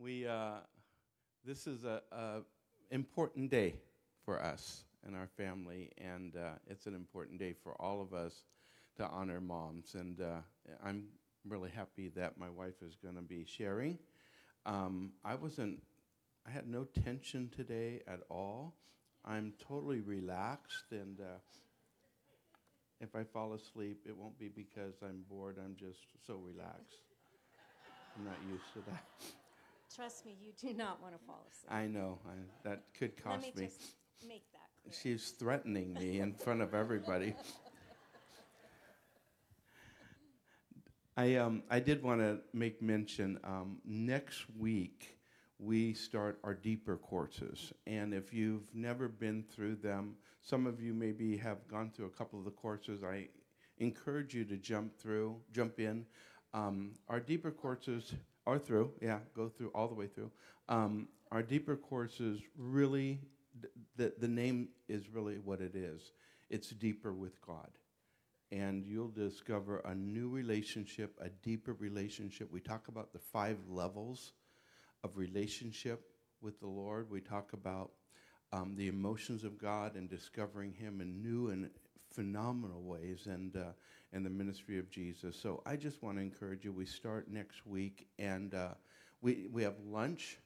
We, uh, this is a, a important day for us and our family, and uh, it's an important day for all of us to honor moms. And uh, I'm really happy that my wife is going to be sharing. Um, I wasn't, I had no tension today at all. I'm totally relaxed, and uh, if I fall asleep, it won't be because I'm bored. I'm just so relaxed. I'm not used to that. Trust me, you do not want to fall asleep. I know. I, that could Let cost me me. just make that clear. She's threatening me in front of everybody. I, um, I did want to make mention um, next week we start our deeper courses. And if you've never been through them, some of you maybe have gone through a couple of the courses. I encourage you to jump through, jump in. Um, our deeper courses are through, yeah, go through all the way through. Um, our deeper courses really, th- the, the name is really what it is it's deeper with God and you'll discover a new relationship, a deeper relationship. We talk about the five levels of relationship with the Lord. We talk about um, the emotions of God and discovering Him in new and phenomenal ways, and uh, and the ministry of Jesus. So I just want to encourage you. We start next week, and uh, we we have lunch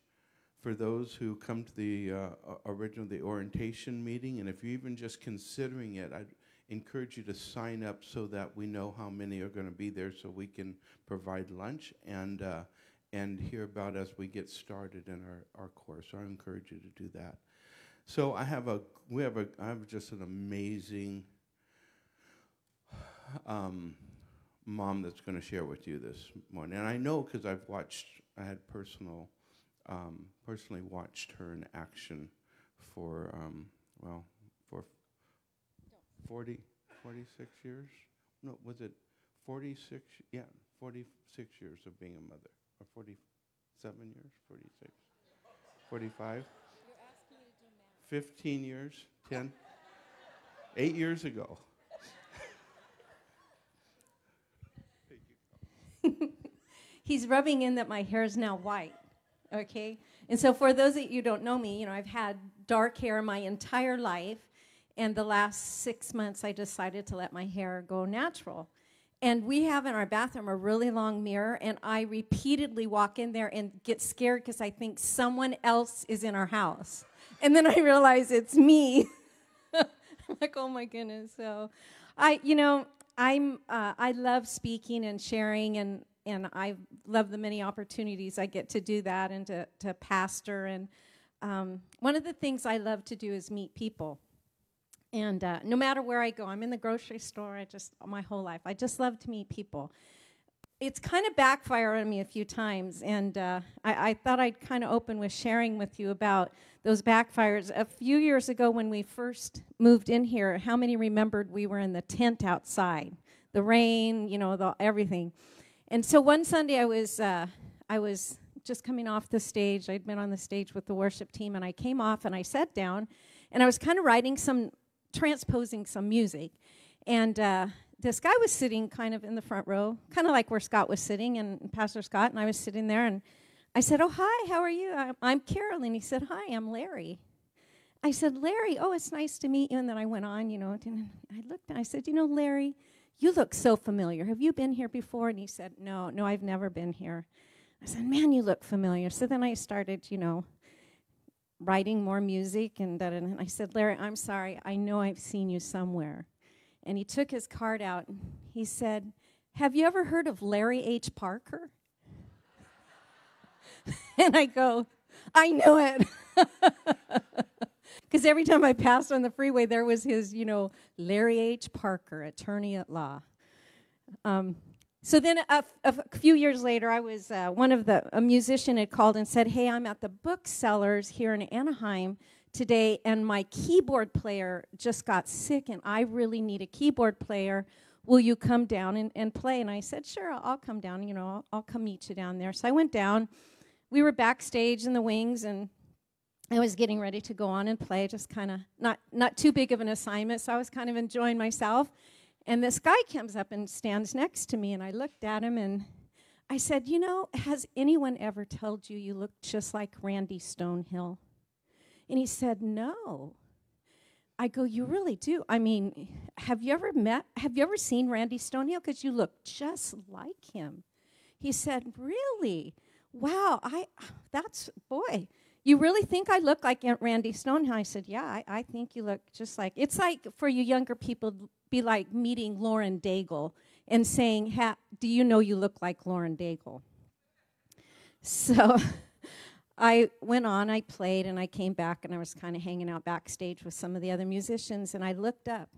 for those who come to the uh, original the orientation meeting, and if you're even just considering it, I'd encourage you to sign up so that we know how many are going to be there, so we can provide lunch and uh, and hear about as we get started in our, our course. So I encourage you to do that. So I have a we have a I have just an amazing um, mom that's going to share with you this morning, and I know because I've watched I had personal um, personally watched her in action for um, well for 40, 46 years. No, was it 46? Yeah, 46 years of being a mother, or 47 years, 46, 45. 15 years, 10, eight years ago. He's rubbing in that my hair is now white. Okay? And so, for those that you don't know me, you know, I've had dark hair my entire life. And the last six months, I decided to let my hair go natural. And we have in our bathroom a really long mirror, and I repeatedly walk in there and get scared because I think someone else is in our house. And then I realize it's me. I'm like, oh my goodness. So, I, you know, I'm, uh, I love speaking and sharing, and and I love the many opportunities I get to do that and to, to pastor. And um, one of the things I love to do is meet people. And uh, no matter where I go, I'm in the grocery store, I just, my whole life, I just love to meet people. It's kind of backfired on me a few times, and uh, I, I thought I'd kind of open with sharing with you about those backfires. A few years ago, when we first moved in here, how many remembered we were in the tent outside? The rain, you know, the, everything. And so one Sunday I was uh, I was just coming off the stage. I'd been on the stage with the worship team, and I came off and I sat down, and I was kind of writing some, transposing some music, and uh, this guy was sitting kind of in the front row, kind of like where Scott was sitting, and Pastor Scott, and I was sitting there, and I said, "Oh hi, how are you? I'm, I'm Carol," and he said, "Hi, I'm Larry." I said, "Larry, oh, it's nice to meet you." And then I went on, you know, and I looked and I said, "You know, Larry." You look so familiar. Have you been here before? And he said, No, no, I've never been here. I said, Man, you look familiar. So then I started, you know, writing more music. And, and I said, Larry, I'm sorry. I know I've seen you somewhere. And he took his card out. He said, Have you ever heard of Larry H. Parker? and I go, I knew it. Because every time I passed on the freeway, there was his, you know, Larry H. Parker, attorney at law. Um, so then a, few years later, I was uh, one of the, a musician had called and said, Hey, I'm at the booksellers here in Anaheim today, and my keyboard player just got sick, and I really need a keyboard player. Will you come down and, and play? And I said, Sure, I'll, I'll come down. You know, I'll, I'll come meet you down there. So I went down. We were backstage in the wings, and I was getting ready to go on and play, just kind of not not too big of an assignment, so I was kind of enjoying myself. And this guy comes up and stands next to me, and I looked at him and I said, You know, has anyone ever told you you look just like Randy Stonehill? And he said, No. I go, You really do. I mean, have you ever met, have you ever seen Randy Stonehill? Because you look just like him. He said, Really? Wow, I, that's, boy, you really think I look like Aunt Randy Stonehill? I said, Yeah, I, I think you look just like. It's like for you younger people, be like meeting Lauren Daigle and saying, Do you know you look like Lauren Daigle? So I went on, I played, and I came back, and I was kind of hanging out backstage with some of the other musicians, and I looked up,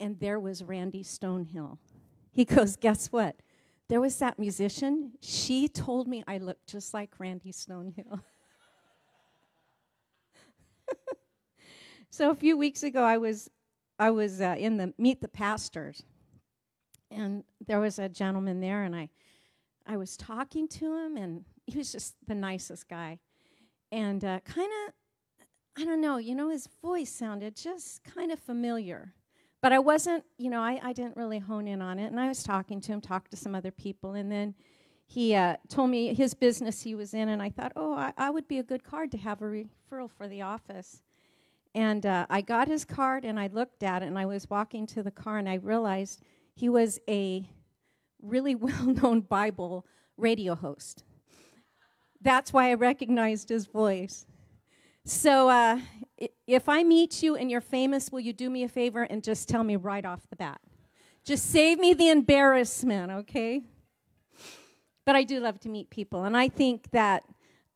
and there was Randy Stonehill. He goes, Guess what? There was that musician. She told me I looked just like Randy Stonehill. so a few weeks ago, I was I was uh, in the meet the pastors, and there was a gentleman there, and I I was talking to him, and he was just the nicest guy, and uh, kind of I don't know, you know, his voice sounded just kind of familiar. But I wasn't, you know, I, I didn't really hone in on it. And I was talking to him, talked to some other people, and then he uh, told me his business he was in, and I thought, oh, I, I would be a good card to have a referral for the office. And uh, I got his card and I looked at it and I was walking to the car and I realized he was a really well known Bible radio host. That's why I recognized his voice. So uh, if I meet you and you're famous, will you do me a favor and just tell me right off the bat? Just save me the embarrassment, okay? But I do love to meet people. And I think that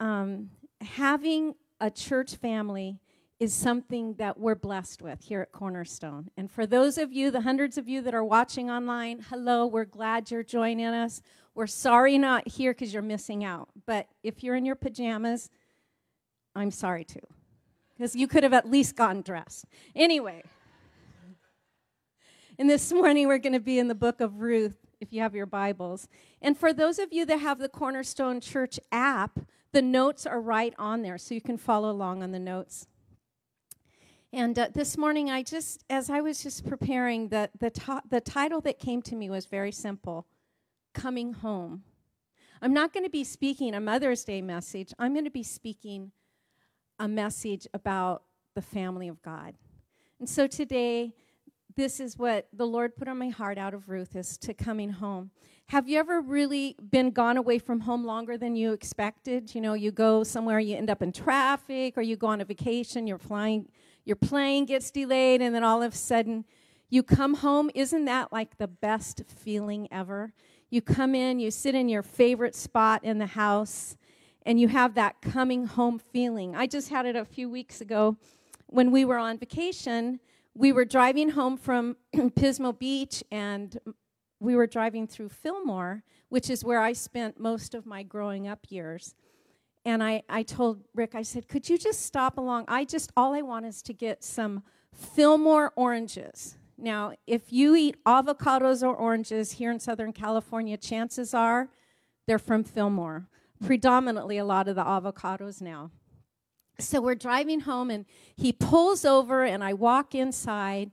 um, having a church family is something that we're blessed with here at Cornerstone. And for those of you, the hundreds of you that are watching online, hello, we're glad you're joining us. We're sorry not here because you're missing out. But if you're in your pajamas, I'm sorry too, because you could have at least gotten dressed. Anyway, and this morning we're going to be in the book of Ruth, if you have your Bibles. And for those of you that have the Cornerstone Church app, the notes are right on there, so you can follow along on the notes. And uh, this morning, I just, as I was just preparing, the, the, the title that came to me was very simple Coming Home. I'm not going to be speaking a Mother's Day message, I'm going to be speaking a message about the family of God. And so today, this is what the Lord put on my heart out of Ruth is to coming home. Have you ever really been gone away from home longer than you expected? You know, you go somewhere, you end up in traffic, or you go on a vacation, you're flying your plane gets delayed, and then all of a sudden you come home. Isn't that like the best feeling ever? You come in, you sit in your favorite spot in the house, and you have that coming home feeling. I just had it a few weeks ago when we were on vacation. We were driving home from Pismo Beach, and we were driving through Fillmore, which is where I spent most of my growing up years and I, I told Rick, I said, could you just stop along? I just, all I want is to get some Fillmore oranges. Now, if you eat avocados or oranges here in Southern California, chances are they're from Fillmore. Predominantly a lot of the avocados now. So we're driving home, and he pulls over, and I walk inside,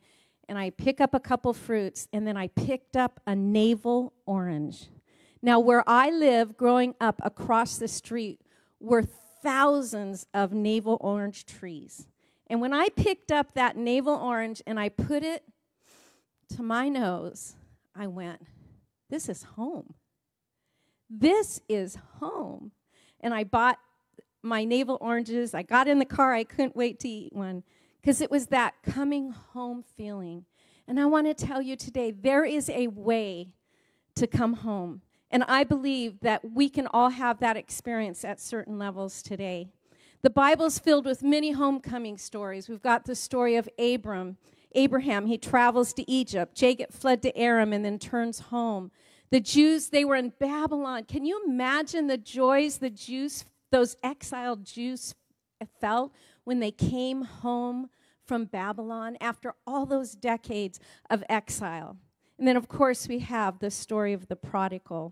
and I pick up a couple fruits, and then I picked up a navel orange. Now, where I live, growing up across the street were thousands of navel orange trees. And when I picked up that navel orange and I put it to my nose, I went, This is home. This is home. And I bought my navel oranges. I got in the car. I couldn't wait to eat one because it was that coming home feeling. And I want to tell you today there is a way to come home. And I believe that we can all have that experience at certain levels today. The Bible's filled with many homecoming stories. We've got the story of Abram. Abraham, he travels to Egypt. Jacob fled to Aram and then turns home. The Jews, they were in Babylon. Can you imagine the joys the Jews, those exiled Jews, felt when they came home from Babylon after all those decades of exile? And then, of course, we have the story of the prodigal.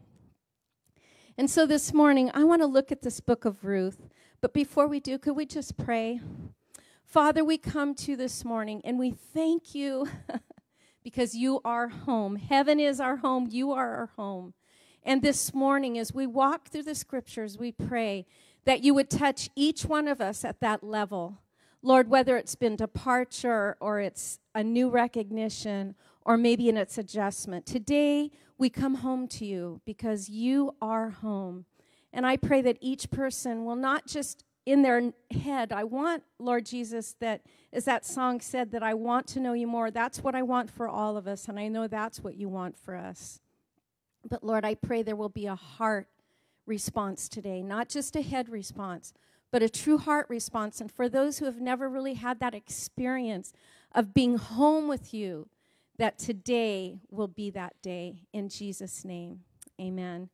And so this morning, I want to look at this book of Ruth. But before we do, could we just pray? Father, we come to this morning and we thank you because you are home. Heaven is our home. You are our home. And this morning, as we walk through the scriptures, we pray that you would touch each one of us at that level. Lord, whether it's been departure or it's a new recognition or maybe in its adjustment, today we come home to you because you are home. And I pray that each person will not just in their head, I want, Lord Jesus, that as that song said, that I want to know you more. That's what I want for all of us, and I know that's what you want for us. But Lord, I pray there will be a heart response today, not just a head response, but a true heart response. And for those who have never really had that experience of being home with you, that today will be that day. In Jesus' name, amen.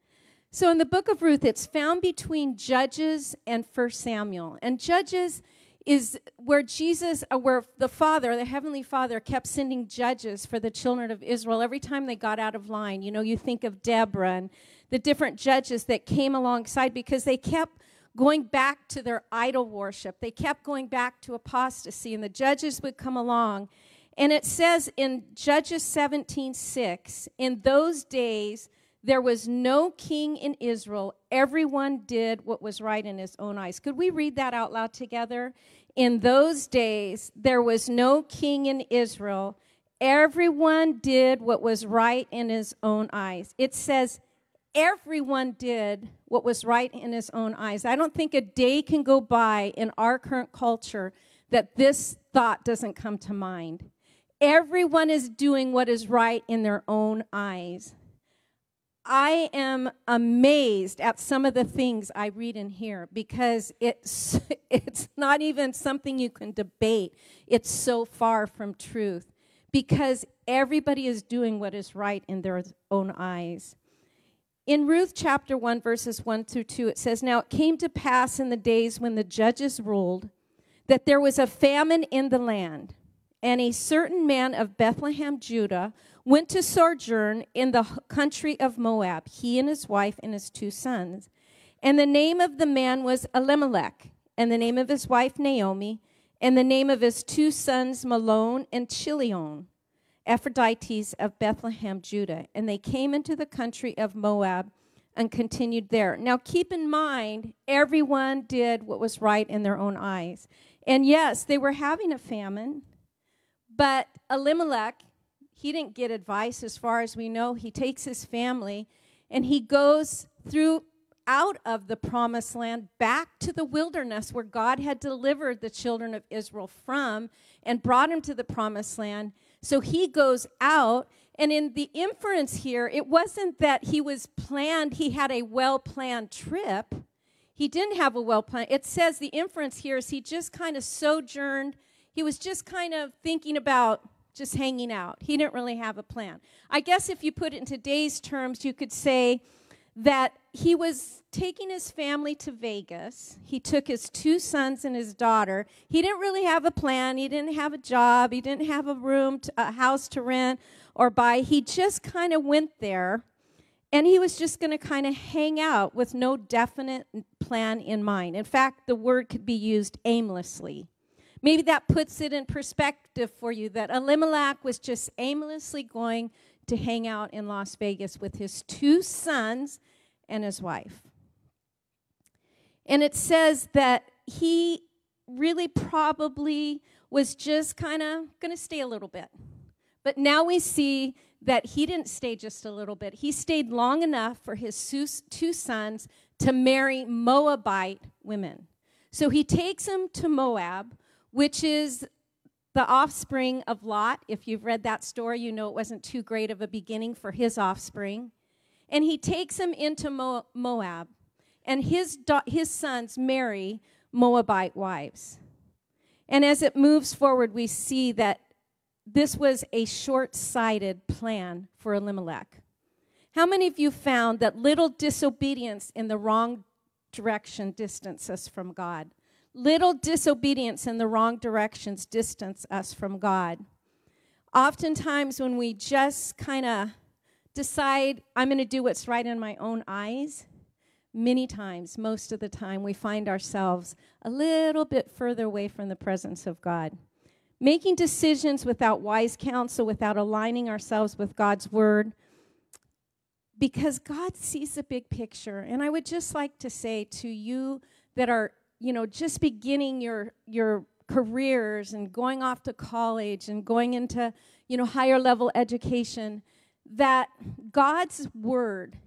So in the book of Ruth, it's found between Judges and First Samuel. And Judges is where Jesus, uh, where the Father, the Heavenly Father, kept sending judges for the children of Israel every time they got out of line. You know, you think of Deborah and the different judges that came alongside because they kept going back to their idol worship. They kept going back to apostasy, and the judges would come along. And it says in Judges 17 6, in those days, there was no king in Israel. Everyone did what was right in his own eyes. Could we read that out loud together? In those days, there was no king in Israel. Everyone did what was right in his own eyes. It says, everyone did what was right in his own eyes. I don't think a day can go by in our current culture that this thought doesn't come to mind. Everyone is doing what is right in their own eyes. I am amazed at some of the things I read in here because it's it's not even something you can debate. It's so far from truth because everybody is doing what is right in their own eyes. In Ruth chapter 1 verses 1 through 2 it says now it came to pass in the days when the judges ruled that there was a famine in the land and a certain man of Bethlehem Judah went to sojourn in the country of Moab, he and his wife and his two sons. And the name of the man was Elimelech, and the name of his wife Naomi, and the name of his two sons Mahlon and Chilion, Ephrathites of Bethlehem, Judah. And they came into the country of Moab and continued there. Now keep in mind, everyone did what was right in their own eyes. And yes, they were having a famine, but Elimelech he didn't get advice as far as we know. He takes his family and he goes through out of the promised land back to the wilderness where God had delivered the children of Israel from and brought him to the promised land. So he goes out and in the inference here, it wasn't that he was planned, he had a well planned trip. He didn't have a well planned. It says the inference here is he just kind of sojourned. He was just kind of thinking about just hanging out. He didn't really have a plan. I guess if you put it in today's terms, you could say that he was taking his family to Vegas. He took his two sons and his daughter. He didn't really have a plan. He didn't have a job. He didn't have a room, to, a house to rent or buy. He just kind of went there and he was just going to kind of hang out with no definite plan in mind. In fact, the word could be used aimlessly. Maybe that puts it in perspective for you that Elimelech was just aimlessly going to hang out in Las Vegas with his two sons and his wife. And it says that he really probably was just kind of going to stay a little bit. But now we see that he didn't stay just a little bit. He stayed long enough for his two sons to marry Moabite women. So he takes them to Moab, which is the offspring of Lot. If you've read that story, you know it wasn't too great of a beginning for his offspring. And he takes him into Moab, and his, his sons marry Moabite wives. And as it moves forward, we see that this was a short sighted plan for Elimelech. How many of you found that little disobedience in the wrong direction distances us from God? Little disobedience in the wrong directions distance us from God. Oftentimes, when we just kind of decide, I'm going to do what's right in my own eyes, many times, most of the time, we find ourselves a little bit further away from the presence of God. Making decisions without wise counsel, without aligning ourselves with God's word, because God sees the big picture. And I would just like to say to you that are, you know, just beginning your your careers and going off to college and going into, you know, higher level education that God's word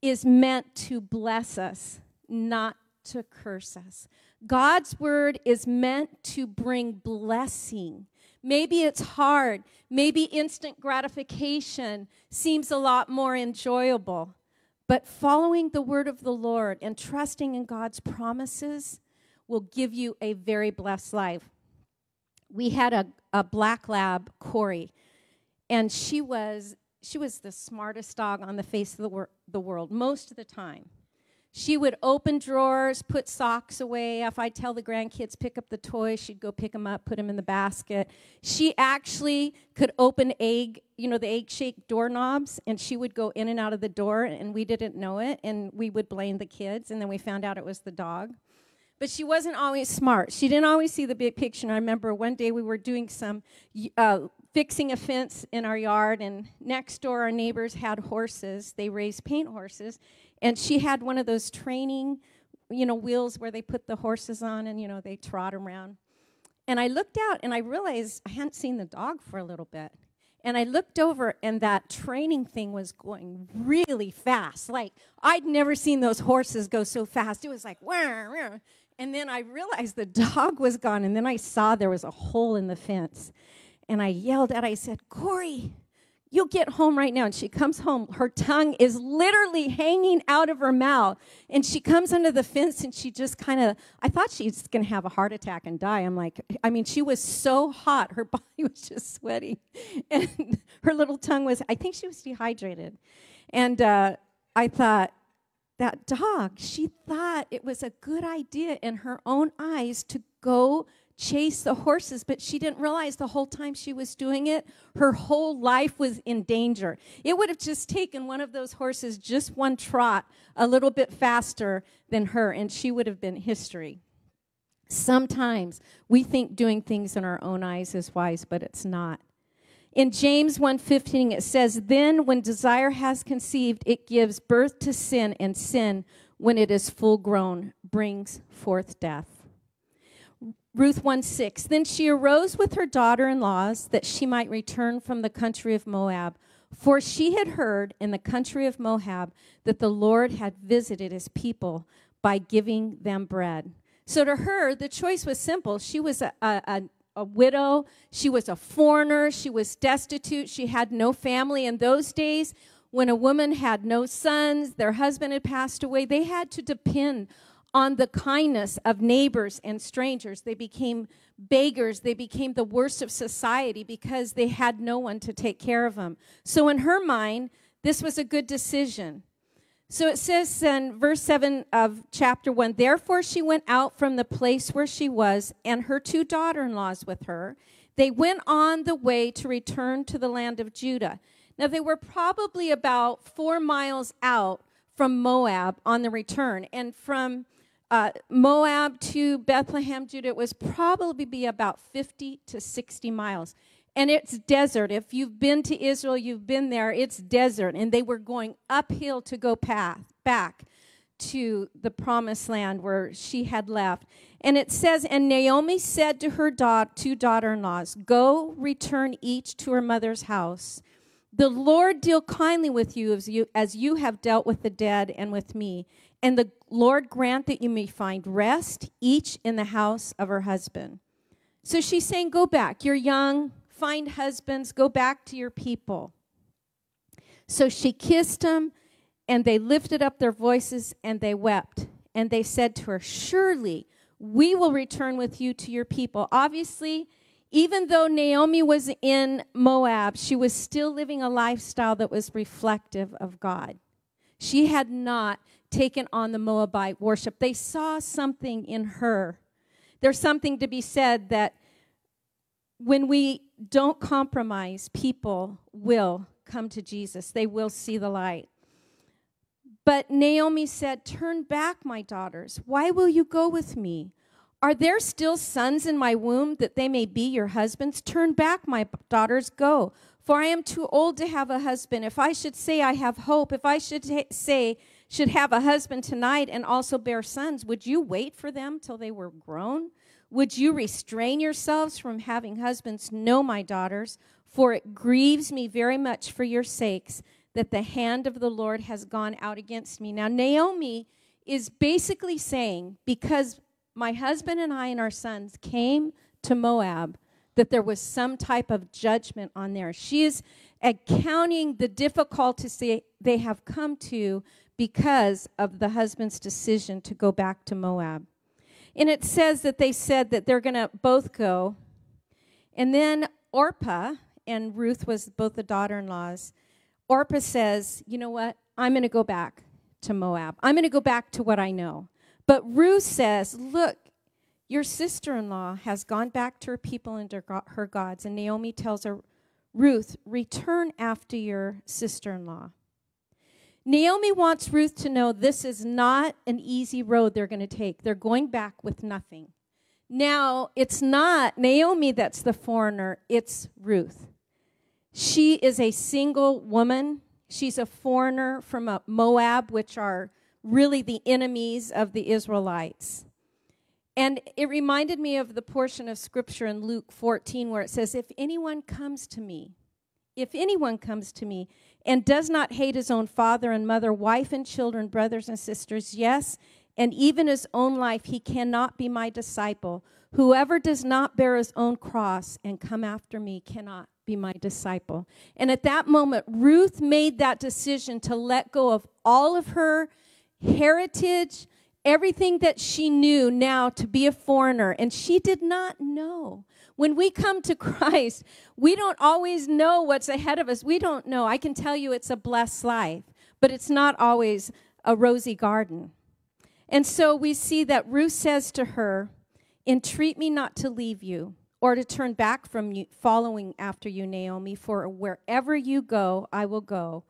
is meant to bless us, not to curse us. God's word is meant to bring blessing. Maybe it's hard. Maybe instant gratification seems a lot more enjoyable. But following the word of the Lord and trusting in God's promises will give you a very blessed life. We had a, a black lab, Corey, and she was she was the smartest dog on the face of the, wor- the world most of the time. She would open drawers, put socks away. If I tell the grandkids pick up the toys, she'd go pick them up, put them in the basket. She actually could open egg, you know, the egg shake doorknobs, and she would go in and out of the door, and we didn't know it, and we would blame the kids, and then we found out it was the dog. But she wasn't always smart. She didn't always see the big picture. And I remember one day we were doing some uh, fixing a fence in our yard, and next door our neighbors had horses. They raised paint horses, and she had one of those training, you know, wheels where they put the horses on and you know they trot around. And I looked out and I realized I hadn't seen the dog for a little bit. And I looked over, and that training thing was going really fast. Like, I'd never seen those horses go so fast. It was like, wah, wah. And then I realized the dog was gone, and then I saw there was a hole in the fence. And I yelled at, I said, Corey, you'll get home right now. And she comes home. Her tongue is literally hanging out of her mouth. And she comes under the fence and she just kind of, I thought she's going to have a heart attack and die. I'm like, I mean, she was so hot. Her body was just sweating. And her little tongue was, I think she was dehydrated. And uh, I thought, that dog, she thought it was a good idea in her own eyes to go chase the horses, but she didn't realize the whole time she was doing it, her whole life was in danger. It would have just taken one of those horses just one trot a little bit faster than her, and she would have been history. Sometimes we think doing things in our own eyes is wise, but it's not. In James 1:15 it says, "Then when desire has conceived, it gives birth to sin, and sin, when it is full grown, brings forth death." Ruth 1 6. Then she arose with her daughter in laws that she might return from the country of Moab. For she had heard in the country of Moab that the Lord had visited his people by giving them bread. So to her, the choice was simple. She was a, a, a, widow, she was a foreigner, she was destitute, she had no family. In those days, when a woman had no sons, their husband had passed away, they had to depend on the kindness of neighbors and strangers. They became beggars. They became the worst of society because they had no one to take care of them. So, in her mind, this was a good decision. So it says in verse 7 of chapter 1 Therefore she went out from the place where she was, and her two daughter in laws with her. They went on the way to return to the land of Judah. Now, they were probably about four miles out from Moab on the return. And from uh, Moab to Bethlehem, Judah, it was probably be about 50 to 60 miles. And it's desert. If you've been to Israel, you've been there, it's desert. And they were going uphill to go path, back to the promised land where she had left. And it says, And Naomi said to her da- two daughter in laws, Go return each to her mother's house. The Lord deal kindly with you as, you as you have dealt with the dead and with me. And the Lord grant that you may find rest, each in the house of her husband. So she's saying, Go back. You're young. Find husbands. Go back to your people. So she kissed him, and they lifted up their voices and they wept. And they said to her, Surely we will return with you to your people. Obviously, even though Naomi was in Moab, she was still living a lifestyle that was reflective of God. She had not taken on the Moabite worship. They saw something in her. There's something to be said that when we don't compromise, people will come to Jesus, they will see the light. But Naomi said, Turn back, my daughters. Why will you go with me? Are there still sons in my womb that they may be your husbands? Turn back, my daughters, go. For I am too old to have a husband. If I should say I have hope, if I should ha- say should have a husband tonight and also bear sons, would you wait for them till they were grown? Would you restrain yourselves from having husbands? No, my daughters, for it grieves me very much for your sakes that the hand of the Lord has gone out against me. Now, Naomi is basically saying, because my husband and I and our sons came to Moab, that there was some type of judgment on there. She is accounting the difficulties they, they have come to because of the husband's decision to go back to Moab. And it says that they said that they're going to both go. And then Orpah and Ruth was both the daughter-in-laws. Orpah says, "You know what? I'm going to go back to Moab. I'm going to go back to what I know." But Ruth says, "Look, your sister-in-law has gone back to her people and her gods." And Naomi tells her, "Ruth, return after your sister-in-law." Naomi wants Ruth to know this is not an easy road they're going to take. They're going back with nothing. Now, it's not Naomi that's the foreigner, it's Ruth. She is a single woman. She's a foreigner from Moab, which are really the enemies of the Israelites. And it reminded me of the portion of scripture in Luke 14 where it says, If anyone comes to me, if anyone comes to me and does not hate his own father and mother, wife and children, brothers and sisters, yes, and even his own life, he cannot be my disciple. Whoever does not bear his own cross and come after me cannot be my disciple. And at that moment, Ruth made that decision to let go of all of her heritage, everything that she knew now to be a foreigner. And she did not know when we come to Christ, we don't always know what's ahead of us. We don't know. I can tell you it's a blessed life, but it's not always a rosy garden. And so we see that Ruth says to her, Entreat me not to leave you or to turn back from you, following after you, Naomi, for wherever you go, I will go.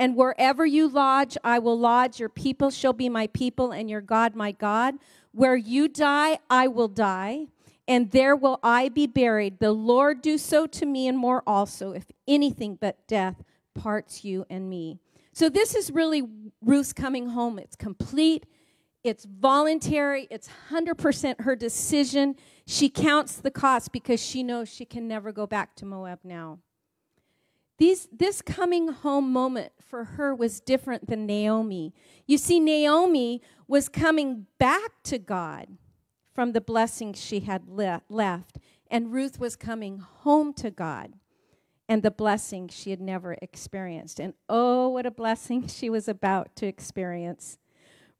And wherever you lodge, I will lodge. Your people shall be my people, and your God my God. Where you die, I will die and there will I be buried. The Lord do so to me and more also, if anything but death parts you and me. So this is really Ruth's coming home. It's complete, it's voluntary, it's 100% her decision. She counts the cost because she knows she can never go back to Moab now. These, this coming home moment for her was different than Naomi. You see, Naomi was coming back to God from the blessings she had le- left. And Ruth was coming home to God and the blessing she had never experienced. And oh, what a blessing she was about to experience.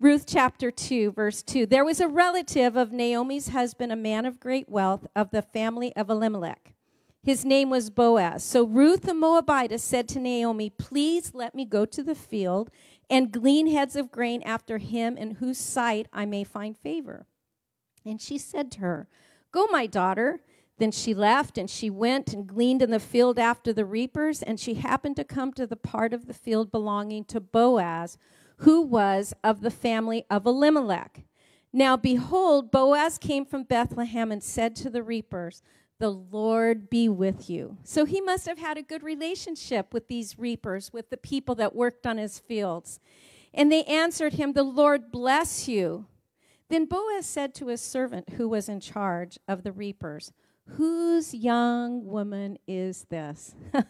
Ruth chapter 2, verse 2. There was a relative of Naomi's husband, a man of great wealth, of the family of Elimelech. His name was Boaz. So Ruth the Moabitess said to Naomi, Please let me go to the field and glean heads of grain after him in whose sight I may find favor. And she said to her, Go, my daughter. Then she left and she went and gleaned in the field after the reapers. And she happened to come to the part of the field belonging to Boaz, who was of the family of Elimelech. Now, behold, Boaz came from Bethlehem and said to the reapers, The Lord be with you. So he must have had a good relationship with these reapers, with the people that worked on his fields. And they answered him, The Lord bless you. Then Boaz said to his servant who was in charge of the reapers, Whose young woman is this?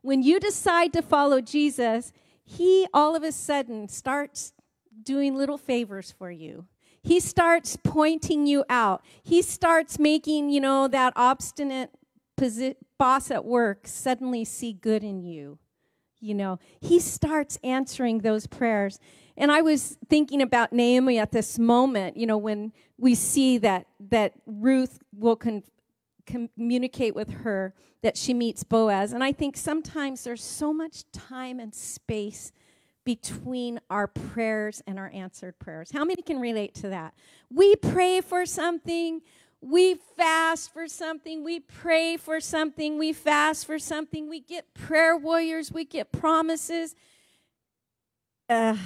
when you decide to follow Jesus, he all of a sudden starts doing little favors for you. He starts pointing you out. He starts making, you know, that obstinate posi- boss at work suddenly see good in you. You know, he starts answering those prayers. And I was thinking about Naomi at this moment, you know, when we see that, that Ruth will con- communicate with her that she meets Boaz. And I think sometimes there's so much time and space between our prayers and our answered prayers. How many can relate to that? We pray for something, we fast for something, we pray for something, we fast for something, we get prayer warriors, we get promises. Uh,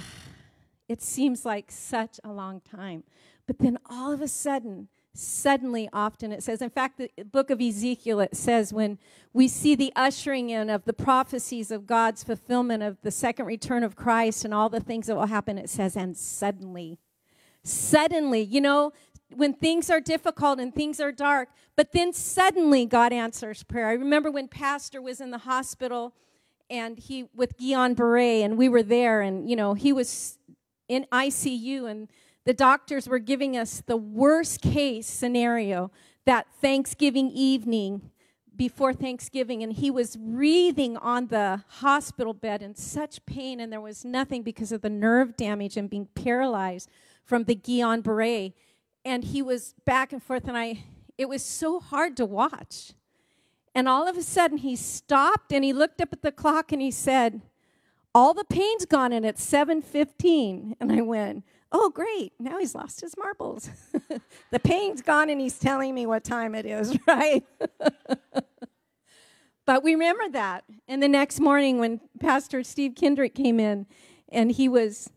it seems like such a long time. But then all of a sudden, suddenly often it says. In fact the book of ezekiel it says when we see the ushering in of the prophecies of god's fulfillment of the second return of christ and all the things that will happen it says and suddenly suddenly you know when things are difficult and things are dark but then suddenly god answers prayer. I remember when pastor was in the hospital and he with guillain barre and we were there and you know he was in icu and the doctors were giving us the worst case scenario that Thanksgiving evening before Thanksgiving, and he was wreathing on the hospital bed in such pain, and there was nothing because of the nerve damage and being paralyzed from the Guillain Barre. And he was back and forth, and I, it was so hard to watch. And all of a sudden, he stopped and he looked up at the clock and he said, All the pain's gone, and it's 7:15. And I went, oh, great, now he's lost his marbles. the pain's gone and he's telling me what time it is, right? but we remember that. And the next morning when Pastor Steve Kendrick came in and he was,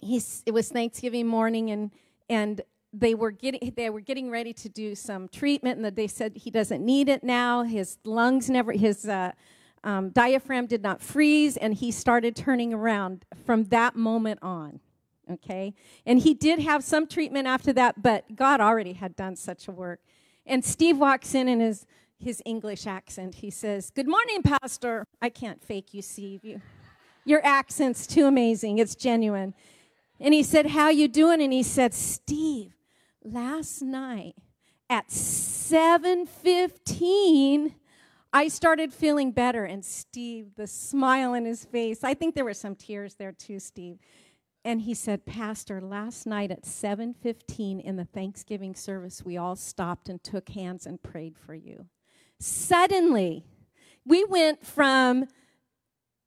he's, it was Thanksgiving morning and, and they were getting they were getting ready to do some treatment and they said he doesn't need it now his lungs never his uh, um, diaphragm did not freeze and he started turning around from that moment on okay? And he did have some treatment after that, but God already had done such a work. And Steve walks in in his, his English accent. He says, Good morning, Pastor. I can't fake you, Steve. You, your accent's too amazing. It's genuine. And he said, How you doing? And he said, Steve, last night at 715, I started feeling better. And Steve, the smile on his face, I think there were some tears there too, Steve and he said pastor last night at 7.15 in the thanksgiving service we all stopped and took hands and prayed for you. Suddenly we went from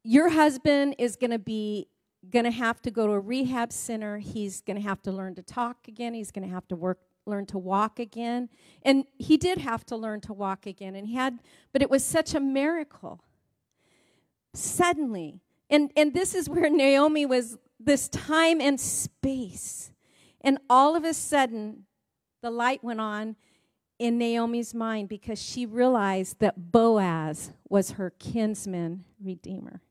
your husband is going to be going to have to go to a rehab center. He's going to have to learn to talk again. He's going to have to work learn to walk again. And he did have to learn to walk again and he had but it was such a miracle. Suddenly and and this is where naomi was this time and space. And all of a sudden, the light went on in Naomi's mind because she realized that Boaz was her kinsman redeemer.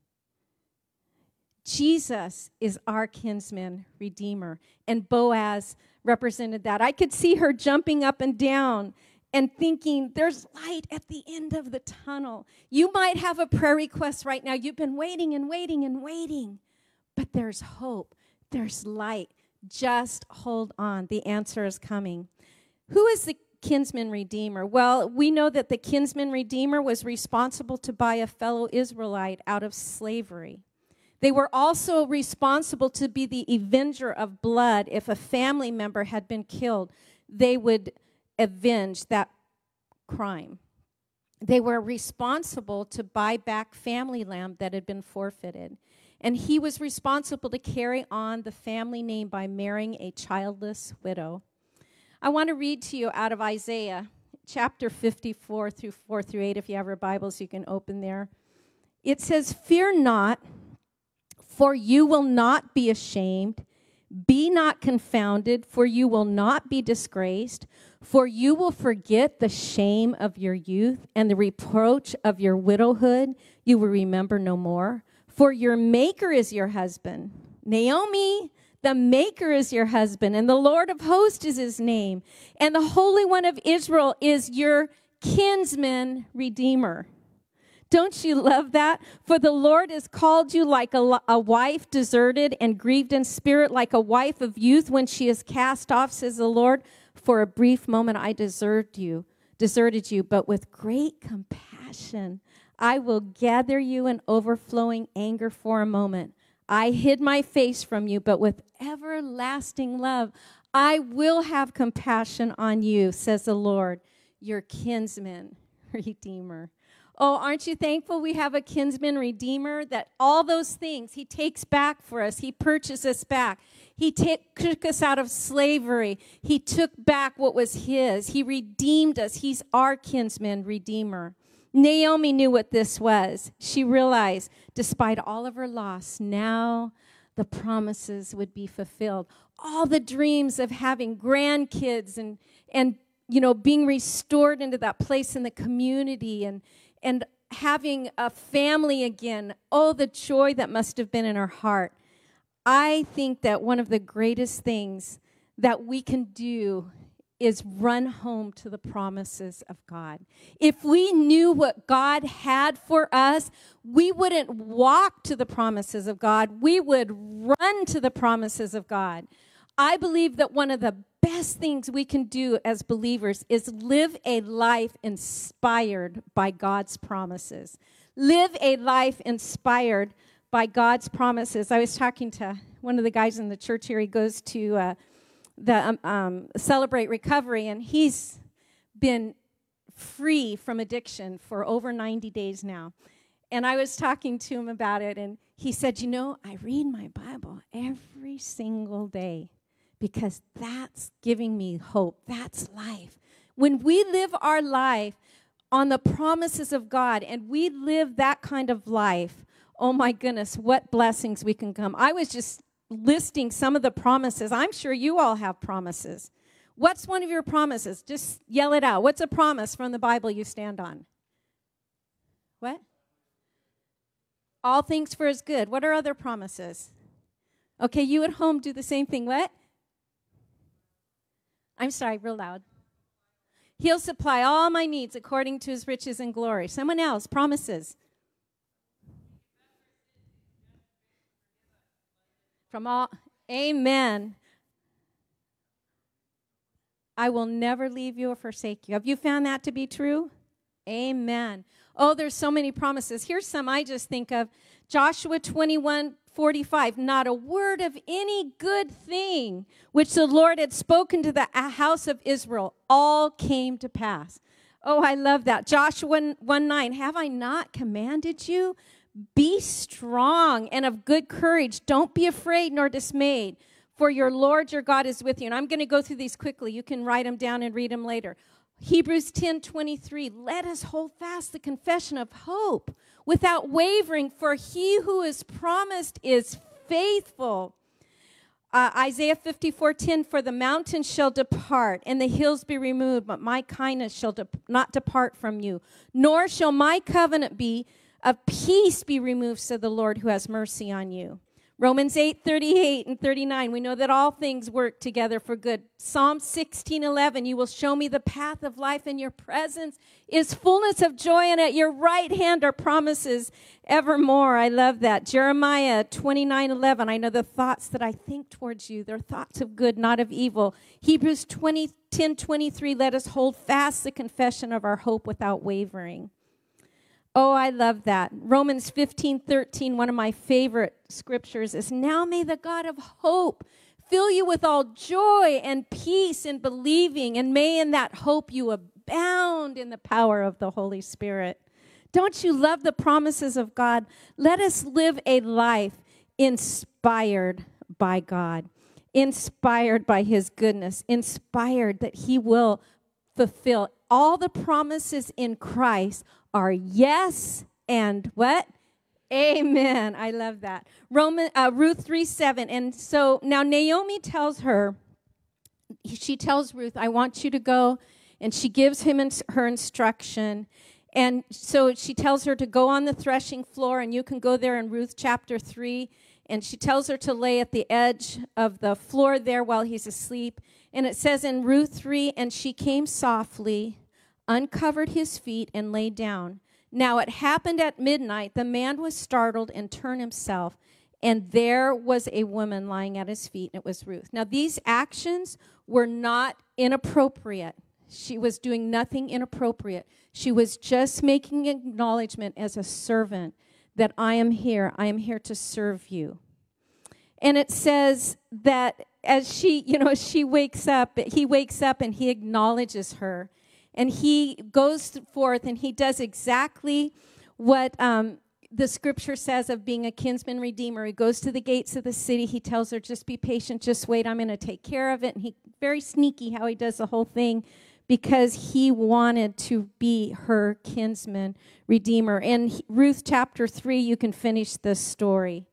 Jesus is our kinsman redeemer, and Boaz represented that. I could see her jumping up and down and thinking, there's light at the end of the tunnel. You might have a prayer request right now. You've been waiting and waiting and waiting. But there's hope, there's light. Just hold on. The answer is coming. Who is the kinsman redeemer? Well, we know that the kinsman redeemer was responsible to buy a fellow Israelite out of slavery. They were also responsible to be the avenger of blood. If a family member had been killed, they would avenge that crime. They were responsible to buy back family land that had been forfeited. And he was responsible to carry on the family name by marrying a childless widow. I want to read to you out of Isaiah chapter 54 through 4 through 8. If you have your Bibles, you can open there. It says, Fear not, for you will not be ashamed. Be not confounded, for you will not be disgraced. For you will forget the shame of your youth and the reproach of your widowhood. You will remember no more. For your maker is your husband. Naomi, the maker is your husband, and the Lord of hosts is his name. And the Holy One of Israel is your kinsman redeemer. Don't you love that? For the Lord has called you like a, a, wife deserted and grieved in spirit, like a wife of youth when she is cast off, says the Lord. For a brief moment I deserted you, deserted you, but with great compassion I will gather you in overflowing anger for a moment. I hid my face from you, but with everlasting love, I will have compassion on you, says the Lord, your kinsman, redeemer. Oh, aren't you thankful we have a kinsman redeemer that all those things he takes back for us, he purchased us back. He took us out of slavery. He took back what was his. He redeemed us. He's our kinsman redeemer. Naomi knew what this was. She realized, despite all of her loss, now the promises would be fulfilled. All the dreams of having grandkids and, and you know, being restored into that place in the community and, and having a family again. Oh, the joy that must have been in her heart. I think that one of the greatest things that we can do is run home to the promises of God. If we knew what God had for us, we wouldn't walk to the promises of God. We would run to the promises of God. I believe that one of the best things we can do as believers is live a life inspired by God's promises. Live a life inspired by God's promises. I was talking to one of the guys in the church here. He goes to uh, the um, um, Celebrate Recovery, and he's been free from addiction for over 90 days now. And I was talking to him about it, and he said, You know, I read my Bible every single day because that's giving me hope. That's life. When we live our life on the promises of God and we live that kind of life, oh my goodness, what blessings we can come. I was just listing some of the promises. I'm sure you all have promises. What's one of your promises? Just yell it out. What's a promise from the Bible you stand on? What? All things for his good. What are other promises? Okay, you at home do the same thing. What? I'm sorry, real loud. He'll supply all my needs according to his riches and glory. Someone else, promises. From all, amen. I will never leave you or forsake you. Have you found that to be true? Amen. Oh, there's so many promises. Here's some I just think of Joshua 21 45. Not a word of any good thing which the Lord had spoken to the uh, house of Israel all came to pass. Oh, I love that. Joshua 1 9. Have I not commanded you? Be strong and of good courage. Don't be afraid nor dismayed, for your Lord your God is with you. And I'm going to go through these quickly. You can write them down and read them later. Hebrews 10 23. Let us hold fast the confession of hope without wavering, for he who is promised is faithful. Uh, Isaiah 54 10, for the mountains shall depart and the hills be removed, but my kindness shall de- not depart from you, nor shall my covenant be of peace be removed, said the Lord who has mercy on you. Romans 8, 38 and 39, we know that all things work together for good. Psalm 16, 11, you will show me the path of life, and your presence is fullness of joy, and at your right hand are promises evermore. I love that. Jeremiah 29, 11, I know the thoughts that I think towards you, they're thoughts of good, not of evil. Hebrews 20, 10, 23, let us hold fast the confession of our hope without wavering. Oh, I love that. Romans 15 13, one of my favorite scriptures is Now may the God of hope fill you with all joy and peace in believing, and may in that hope you abound in the power of the Holy Spirit. Don't you love the promises of God? Let us live a life inspired by God, inspired by His goodness, inspired that He will fulfill all the promises in Christ are yes and what? Amen. I love that. Roman uh, Ruth 3 7. And so now Naomi tells her, she tells Ruth, I want you to go. And she gives him ins- her instruction. And so she tells her to go on the threshing floor, and you can go there in Ruth chapter 3. And she tells her to lay at the edge of the floor there while he's asleep. And it says in Ruth 3 and she came softly uncovered his feet, and lay down. Now it happened at midnight. The man was startled and turned himself, and there was a woman lying at his feet, and it was Ruth. Now, these actions were not inappropriate. She was doing nothing inappropriate. She was just making acknowledgement as a servant that I am here. I am here to serve you. And it says that as she, you know, she wakes up, he wakes up and he acknowledges her and he goes forth and he does exactly what um, the scripture says of being a kinsman redeemer. He goes to the gates of the city. He tells her, just be patient, just wait, I'm going to take care of it. And he, very sneaky how he does the whole thing because he wanted to be her kinsman redeemer. In Ruth chapter 3, you can finish this story.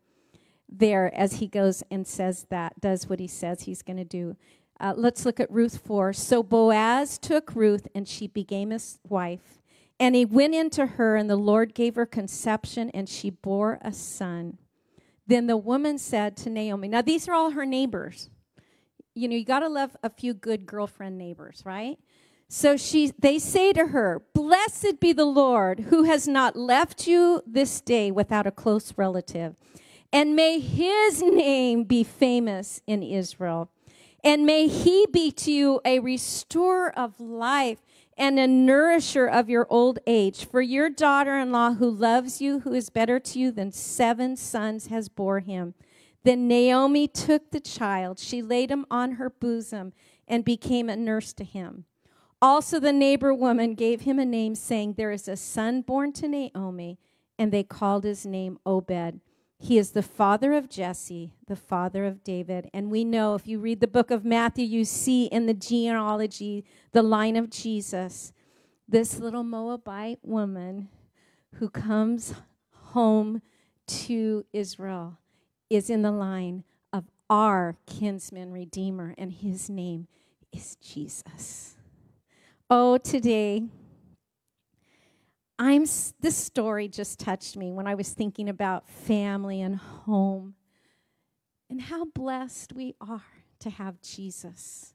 there as he goes and says that, does what he says he's going to do. Uh, let's look at Ruth 4. So Boaz took Ruth, and she became his wife. And he went into her, and the Lord gave her conception, and she bore a son. Then the woman said to Naomi, Now, these are all her neighbors. You know, you got to love a few good girlfriend neighbors, right? So she, they say to her, Blessed be the Lord who has not left you this day without a close relative. And may his name be famous in Israel. And may he be to you a restorer of life and a nourisher of your old age. For your daughter in law, who loves you, who is better to you than seven sons, has bore him. Then Naomi took the child, she laid him on her bosom, and became a nurse to him. Also, the neighbor woman gave him a name, saying, There is a son born to Naomi, and they called his name Obed. He is the father of Jesse, the father of David. And we know, if you read the book of Matthew, you see in the genealogy the line of Jesus, this little Moabite woman who comes home to Israel is in the line of our kinsman redeemer, and his name is Jesus. Oh, today I'm this story just touched me when I was thinking about family and home and how blessed we are to have Jesus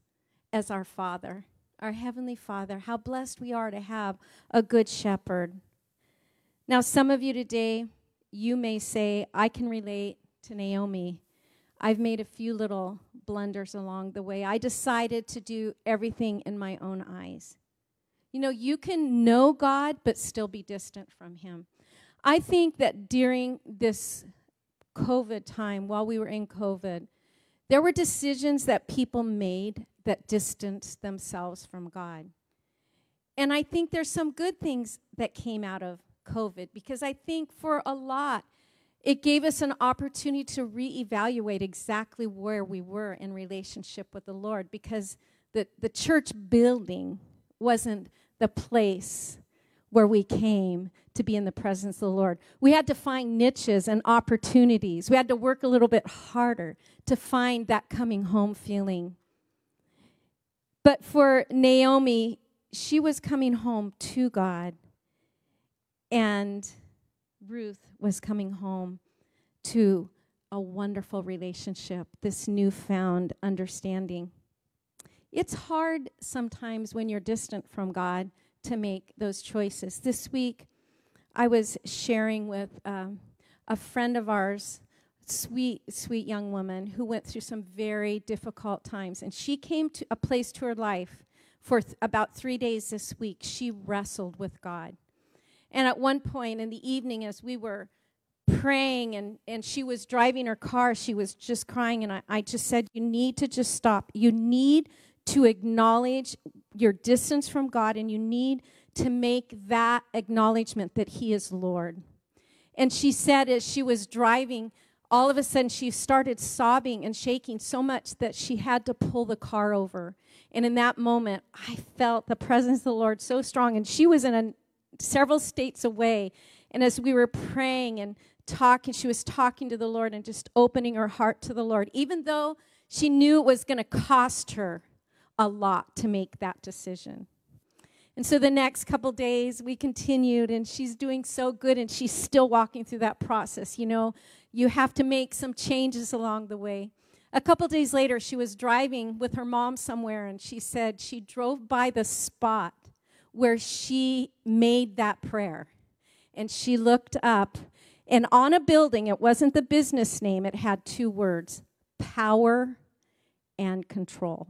as our father, our heavenly father. How blessed we are to have a good shepherd. Now some of you today you may say I can relate to Naomi. I've made a few little blunders along the way. I decided to do everything in my own eyes. You know, you can know God but still be distant from Him. I think that during this COVID time, while we were in COVID, there were decisions that people made that distanced themselves from God. And I think there's some good things that came out of COVID because I think for a lot, it gave us an opportunity to reevaluate exactly where we were in relationship with the Lord because the, the church building wasn't the place where we came to be in the presence of the Lord. We had to find niches and opportunities. We had to work a little bit harder to find that coming home feeling. But for Naomi, she was coming home to God, and Ruth was coming home to a wonderful relationship, this newfound understanding. It's hard sometimes when you're distant from God to make those choices. This week, I was sharing with um, a friend of ours, sweet, sweet young woman who went through some very difficult times. And she came to a place to her life for th- about three days this week. She wrestled with God. And at one point in the evening, as we were praying and, and she was driving her car, she was just crying. And I, I just said, You need to just stop. You need to acknowledge your distance from God, and you need to make that acknowledgement that He is Lord. And she said, as she was driving, all of a sudden she started sobbing and shaking so much that she had to pull the car over. And in that moment, I felt the presence of the Lord so strong. And she was in a, several states away. And as we were praying and talking, she was talking to the Lord and just opening her heart to the Lord, even though she knew it was going to cost her a lot to make that decision. And so the next couple days we continued, and she's doing so good, and she's still walking through that process. You know, you have to make some changes along the way. A couple days later, she was driving with her mom somewhere, and she said she drove by the spot where she made that prayer. And she looked up, and on a building, it wasn't the business name, it had two words power and control.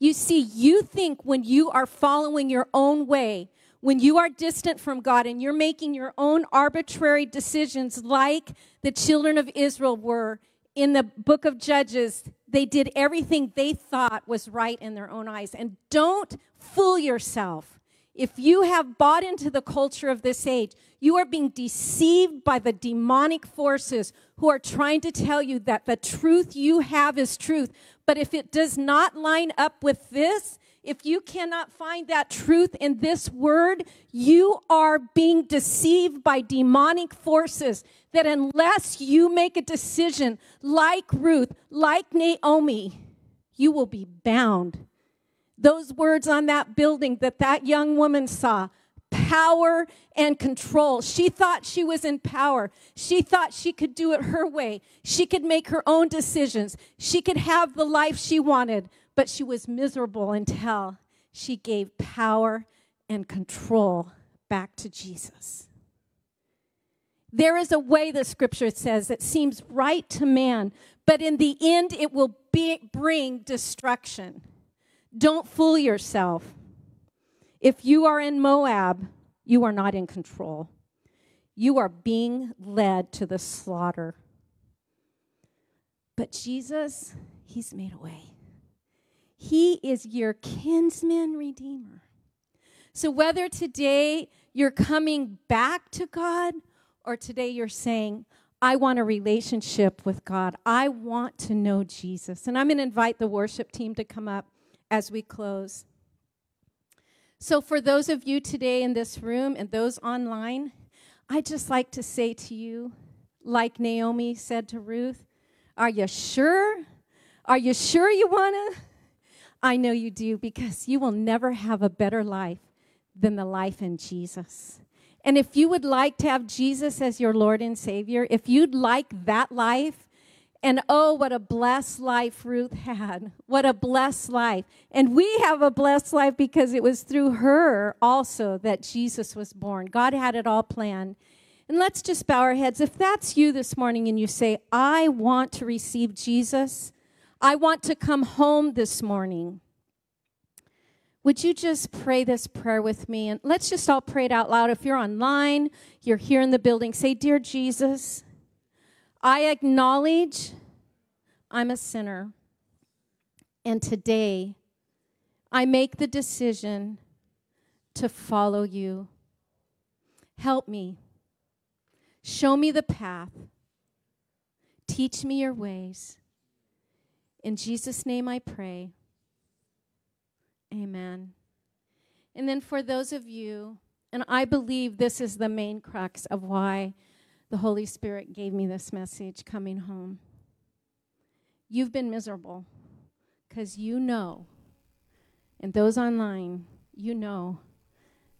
You see, you think when you are following your own way, when you are distant from God and you're making your own arbitrary decisions, like the children of Israel were in the book of Judges, they did everything they thought was right in their own eyes. And don't fool yourself. If you have bought into the culture of this age, you are being deceived by the demonic forces who are trying to tell you that the truth you have is truth. But if it does not line up with this, if you cannot find that truth in this word, you are being deceived by demonic forces. That unless you make a decision like Ruth, like Naomi, you will be bound. Those words on that building that that young woman saw power and control. She thought she was in power. She thought she could do it her way. She could make her own decisions. She could have the life she wanted but she was miserable until she gave power and control back to Jesus. There is a way, the scripture says, that seems right to man, but in the end it will be, bring destruction. Don't fool yourself. If you are in Moab, you are not in control. You are being led to the slaughter. But Jesus, He's made a way. He is your kinsman redeemer. So whether today you're coming back to God or today you're saying, I want a relationship with God, I want to know Jesus. And I'm going to invite the worship team to come up as we close. So, for those of you today in this room and those online, I'd just like to say to you, like Naomi said to Ruth, Are you sure? Are you sure you want to? I know you do because you will never have a better life than the life in Jesus. And if you would like to have Jesus as your Lord and Savior, if you'd like that life, and oh, what a blessed life Ruth had. What a blessed life. And we have a blessed life because it was through her also that Jesus was born. God had it all planned. And let's just bow our heads. If that's you this morning and you say, I want to receive Jesus, I want to come home this morning. Would you just pray this prayer with me? And let's just all pray it out loud. If you're online, you're here in the building, say, Dear Jesus, I acknowledge I'm a sinner. And today, I make the decision to follow you. Help me. Show me the path. Teach me your ways. In Jesus' name I pray. Amen. And then for those of you, and I believe this is the main crux of why the Holy Spirit gave me this message coming home. You've been miserable because you know, and those online, you know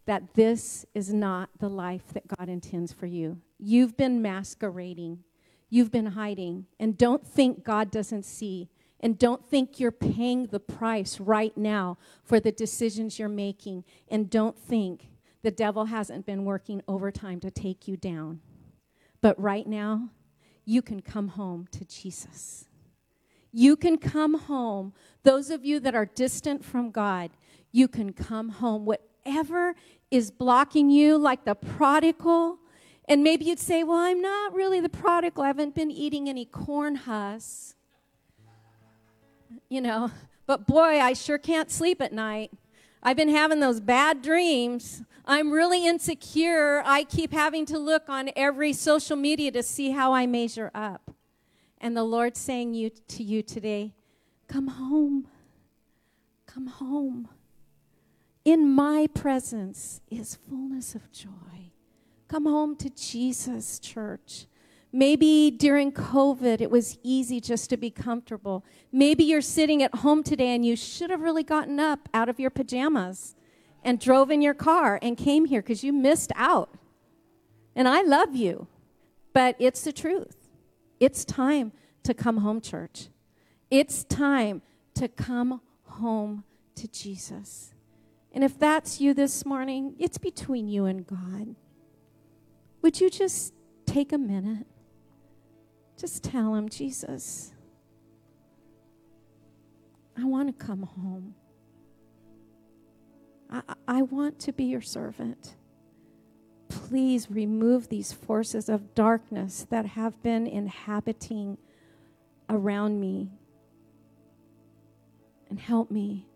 that this is not the life that God intends for you. You've been masquerading, you've been hiding, and don't think God doesn't see and don't think you're paying the price right now for the decisions you're making. And don't think the devil hasn't been working overtime to take you down. But right now, you can come home to Jesus. You can come home. Those of you that are distant from God, you can come home. Whatever is blocking you, like the prodigal, and maybe you'd say, Well, I'm not really the prodigal. I haven't been eating any corn husks you know, but boy, I sure can't sleep at night. I've been having those bad dreams. I'm really insecure. I keep having to look on every social media to see how I measure up. And the Lord's saying you, to you today, come home. Come home. In my presence is fullness of joy. Come home to Jesus, church. Maybe during COVID, it was easy just to be comfortable. Maybe you're sitting at home today and you should have really gotten up out of your pajamas and drove in your car and came here because you missed out. And I love you, but it's the truth. It's time to come home, church. It's time to come home to Jesus. And if that's you this morning, it's between you and God. Would you just take a minute? Just tell him, Jesus, I want to come home. I, I want to be your servant. Please remove these forces of darkness that have been inhabiting around me and help me.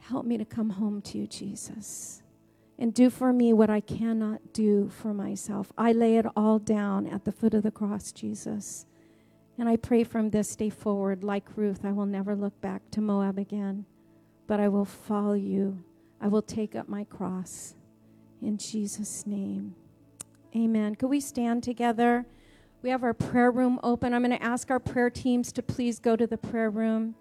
Help me to come home to you, Jesus and do for me what I cannot do for myself. I lay it all down at the foot of the cross, Jesus. And I pray from this day forward, like Ruth, I will never look back to Moab again. But I will follow you. I will take up my cross. In Jesus' name. Amen. Could we stand together? We have our prayer room open. I'm going to ask our prayer teams to please go to the prayer room.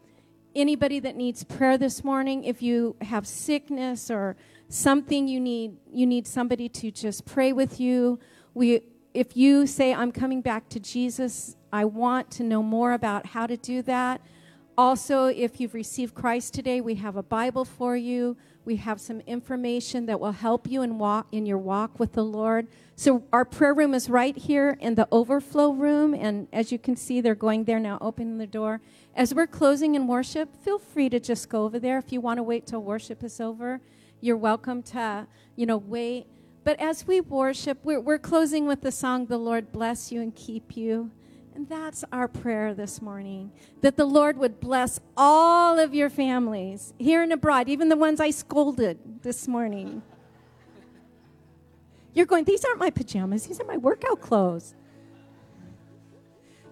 Anybody that needs prayer this morning, if you have sickness or something you need, you need somebody to just pray with you. We, if you say, I'm coming back to Jesus, I want to know more about how to do that. Also, if you've received Christ today, we have a Bible for you. We have some information that will help you in walk in your walk with the Lord. So our prayer room is right here in the overflow room, and as you can see, they're going there now, opening the door. As we're closing in worship, feel free to just go over there. If you want to wait till worship is over, you're welcome to, you know, wait. But as we worship, we're, we're closing with the song, "The Lord Bless You and Keep You." And that's our prayer this morning that the Lord would bless all of your families here and abroad, even the ones I scolded this morning. You're going, these aren't my pajamas, these are my workout clothes.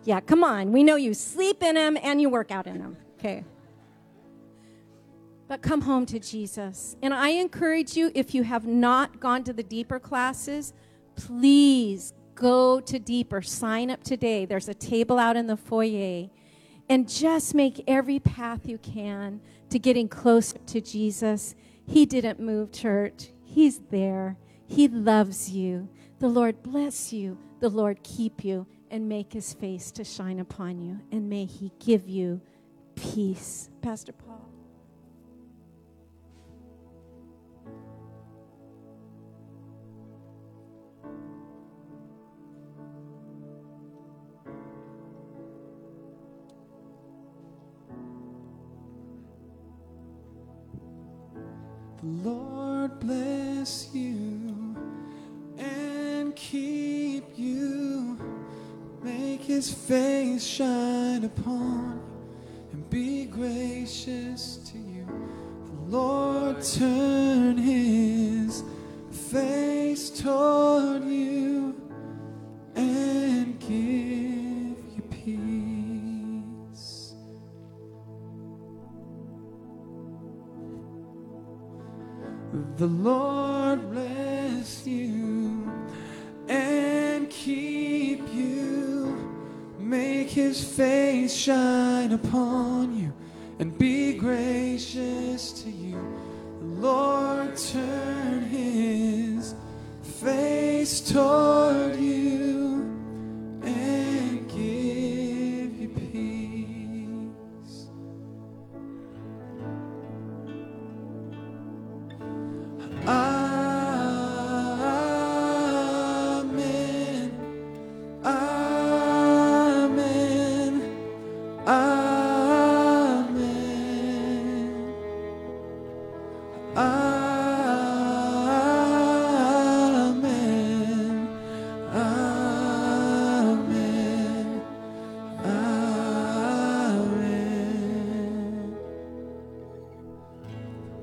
Yeah, come on. We know you sleep in them and you work out in them. Okay. But come home to Jesus. And I encourage you, if you have not gone to the deeper classes, please go to deeper. Sign up today. There's a table out in the foyer. And just make every path you can to getting closer to Jesus. He didn't move, church. He's there. He loves you. The Lord bless you. The Lord keep you and make his face to shine upon you. And may he give you peace. Pastor Paul. Upon you and be gracious to you. The Lord turn his face toward you and give you peace. The Lord upon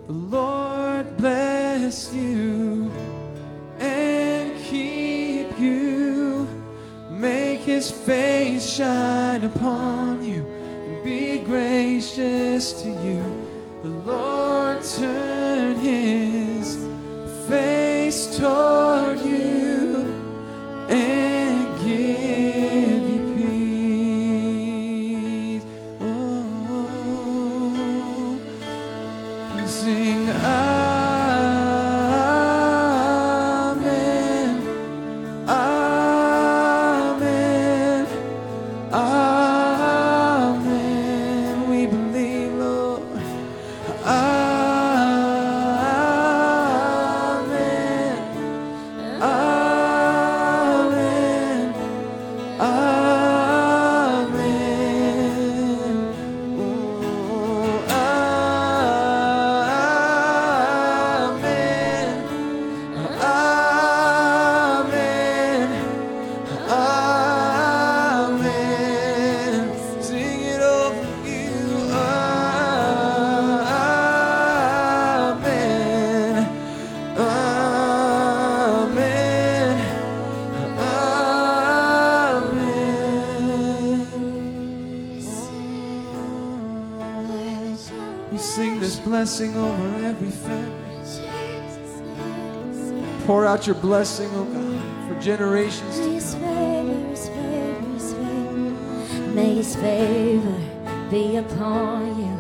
The Lord bless you and keep you. Make his face shine upon you and be gracious to you. The Lord turn blessing over every family. Pour out your blessing, oh God, for generations May to His come. favor, His favor, His favor. May His favor be upon you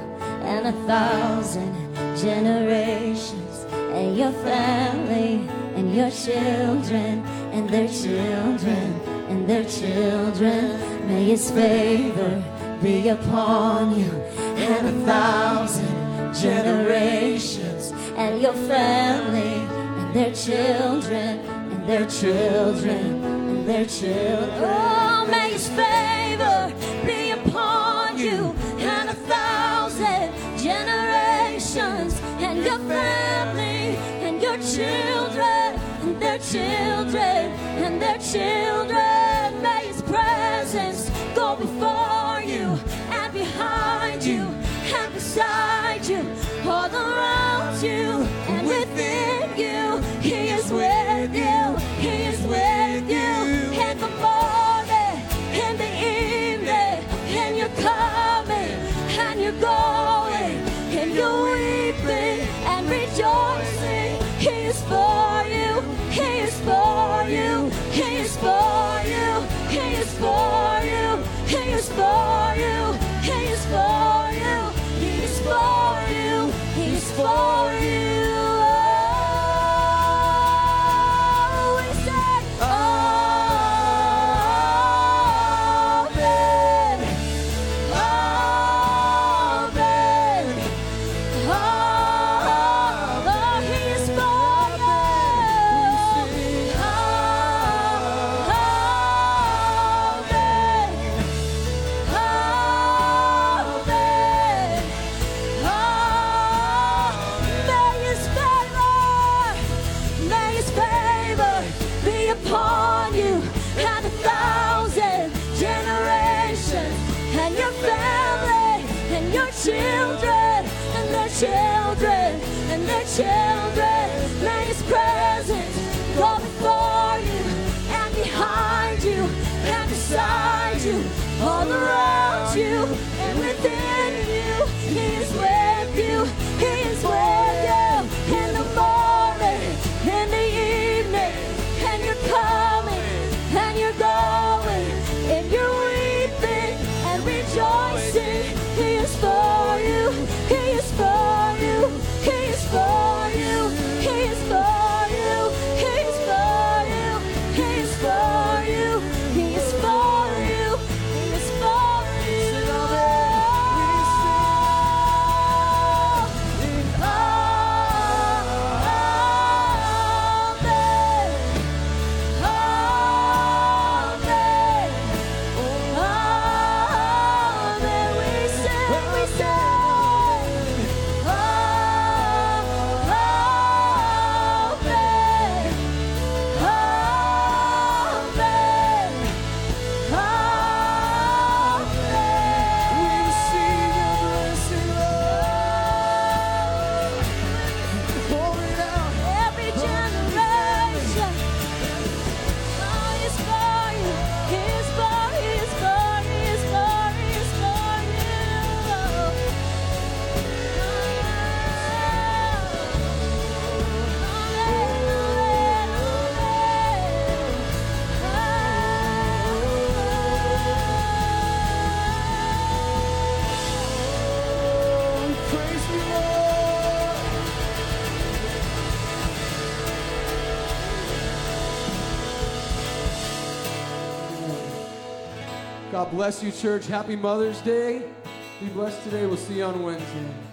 and a thousand generations, and your family, and your children, and their children, and their children. May His favor be upon you and a thousand generations, and your family, and their children, and their children, and their children. Oh, may His favor be upon you and a thousand generations, and your family, and your children, and their children, and their children. May His presence go before you and behind you and beside you God bless you, church. Happy Mother's Day. Be blessed today. We'll see you on Wednesday.